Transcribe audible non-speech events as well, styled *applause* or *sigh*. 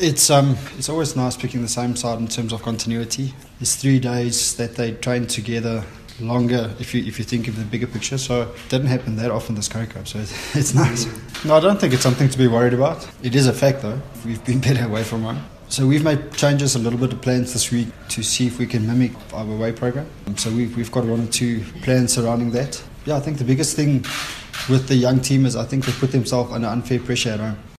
It's um, it's always nice picking the same side in terms of continuity. It's three days that they train together longer if you if you think of the bigger picture. So it didn't happen that often this Currie Cup, so it's, *laughs* it's nice. No, I don't think it's something to be worried about. It is a fact though. We've been *laughs* better away from home. So we've made changes a little bit of plans this week to see if we can mimic our away program. So we've we've got one or two plans surrounding that. Yeah, I think the biggest thing with the young team is I think they put themselves under unfair pressure at home.